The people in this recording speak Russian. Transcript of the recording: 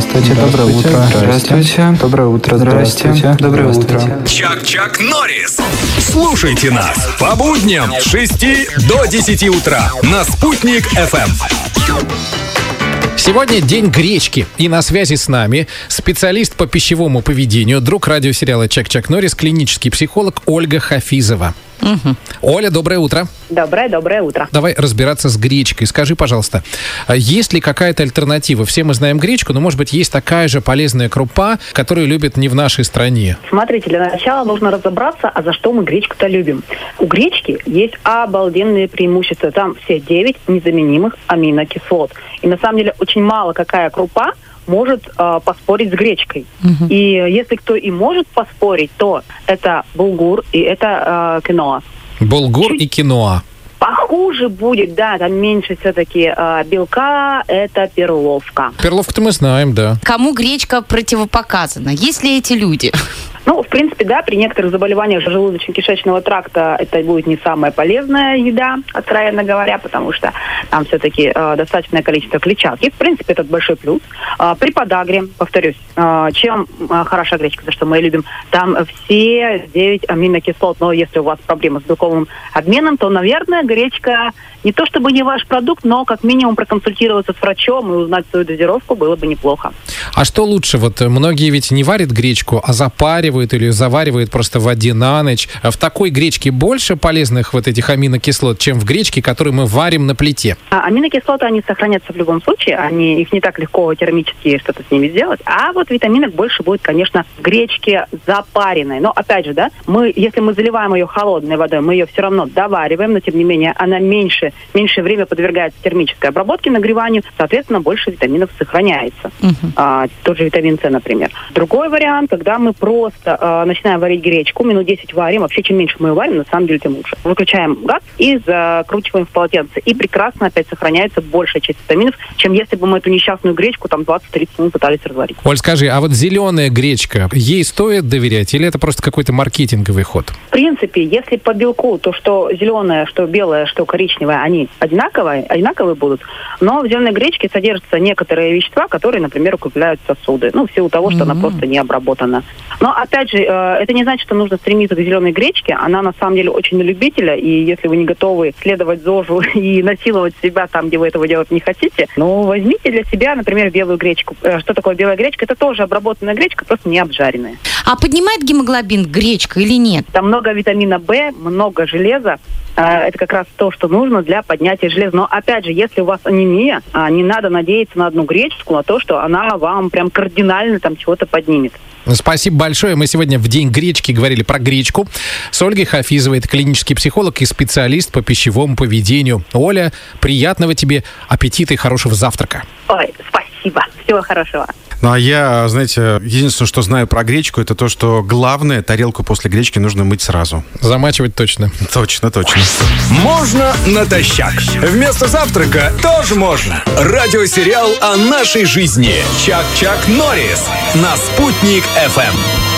Здравствуйте, доброе утро. Здравствуйте. Доброе утро. Здравствуйте. Доброе утро. Чак-Чак Норрис. Слушайте нас по будням с 6 до 10 утра на «Спутник FM. Сегодня день гречки, и на связи с нами специалист по пищевому поведению, друг радиосериала «Чак-Чак Норрис», клинический психолог Ольга Хафизова. Оля, доброе утро. Доброе, доброе утро. Давай разбираться с гречкой. Скажи, пожалуйста, а есть ли какая-то альтернатива? Все мы знаем гречку, но, может быть, есть такая же полезная крупа, которую любят не в нашей стране. Смотрите, для начала нужно разобраться, а за что мы гречку-то любим. У гречки есть обалденные преимущества. Там все 9 незаменимых аминокислот. И на самом деле очень мало какая крупа может э, поспорить с гречкой. И если кто и может поспорить, то это булгур и это э, киноа. Булгур Чуть- и киноа. Похуже будет, да, там меньше все-таки э, белка, это перловка. Перловку-то мы знаем, да. Кому гречка противопоказана? Есть ли эти люди? Ну, в принципе, да, при некоторых заболеваниях желудочно-кишечного тракта это будет не самая полезная еда, откровенно говоря, потому что там все-таки э, достаточное количество клетчатки. В принципе, это большой плюс. А, при подагре, повторюсь, э, чем э, хороша гречка, за что мы ее любим, там все 9 аминокислот, но если у вас проблемы с белковым обменом, то, наверное, гречка не то чтобы не ваш продукт, но как минимум проконсультироваться с врачом и узнать свою дозировку было бы неплохо. А что лучше? Вот э, многие ведь не варят гречку, а запаривают или заваривают просто в воде на ночь. А В такой гречке больше полезных вот этих аминокислот, чем в гречке, которую мы варим на плите. А аминокислоты, они сохранятся в любом случае, они, их не так легко термически что-то с ними сделать. А вот витаминов больше будет, конечно, в гречке запаренной. Но, опять же, да, мы, если мы заливаем ее холодной водой, мы ее все равно довариваем, но, тем не менее, она меньше, меньше время подвергается термической обработке, нагреванию, соответственно, больше витаминов сохраняется. А, тот же витамин С, например. Другой вариант, когда мы просто а, начинаем варить гречку, минут 10 варим, вообще чем меньше мы ее варим, на самом деле, тем лучше. Выключаем газ и закручиваем в полотенце. И прекрасно опять сохраняется большая часть витаминов, чем если бы мы эту несчастную гречку там 20-30 минут пытались разварить. Оль, скажи, а вот зеленая гречка, ей стоит доверять или это просто какой-то маркетинговый ход? В принципе, если по белку, то что зеленое, что белое, что коричневое, они одинаковые, одинаковые будут. Но в зеленой гречке содержатся некоторые вещества, которые, например, укрепляют сосуды. Ну, в силу того, что она просто не обработана. Но, опять же, э, это не значит, что нужно стремиться к зеленой гречке. Она, на самом деле, очень на любителя. И если вы не готовы следовать ЗОЖу и насиловать себя там, где вы этого делать не хотите, ну, возьмите для себя, например, белую гречку. Э, Что такое белая гречка? Это тоже обработанная гречка, просто не обжаренная. А поднимает гемоглобин гречка или нет? Там много витамина В, много железа. А, Это как раз то, что нужно для поднятия железа. Но опять же, если у вас анемия, а, не надо надеяться на одну гречку, на то, что она вам прям кардинально там чего-то поднимет. Спасибо большое. Мы сегодня в День гречки говорили про гречку с Ольгой Хафизовой. Это клинический психолог и специалист по пищевому поведению. Оля, приятного тебе аппетита и хорошего завтрака. Ой, спасибо. Всего хорошего. Ну, а я, знаете, единственное, что знаю про гречку, это то, что главное, тарелку после гречки нужно мыть сразу. Замачивать точно. Точно, точно. Можно натощак. Вместо завтрака тоже можно. Радиосериал о нашей жизни. Чак-Чак Норрис на «Спутник FM.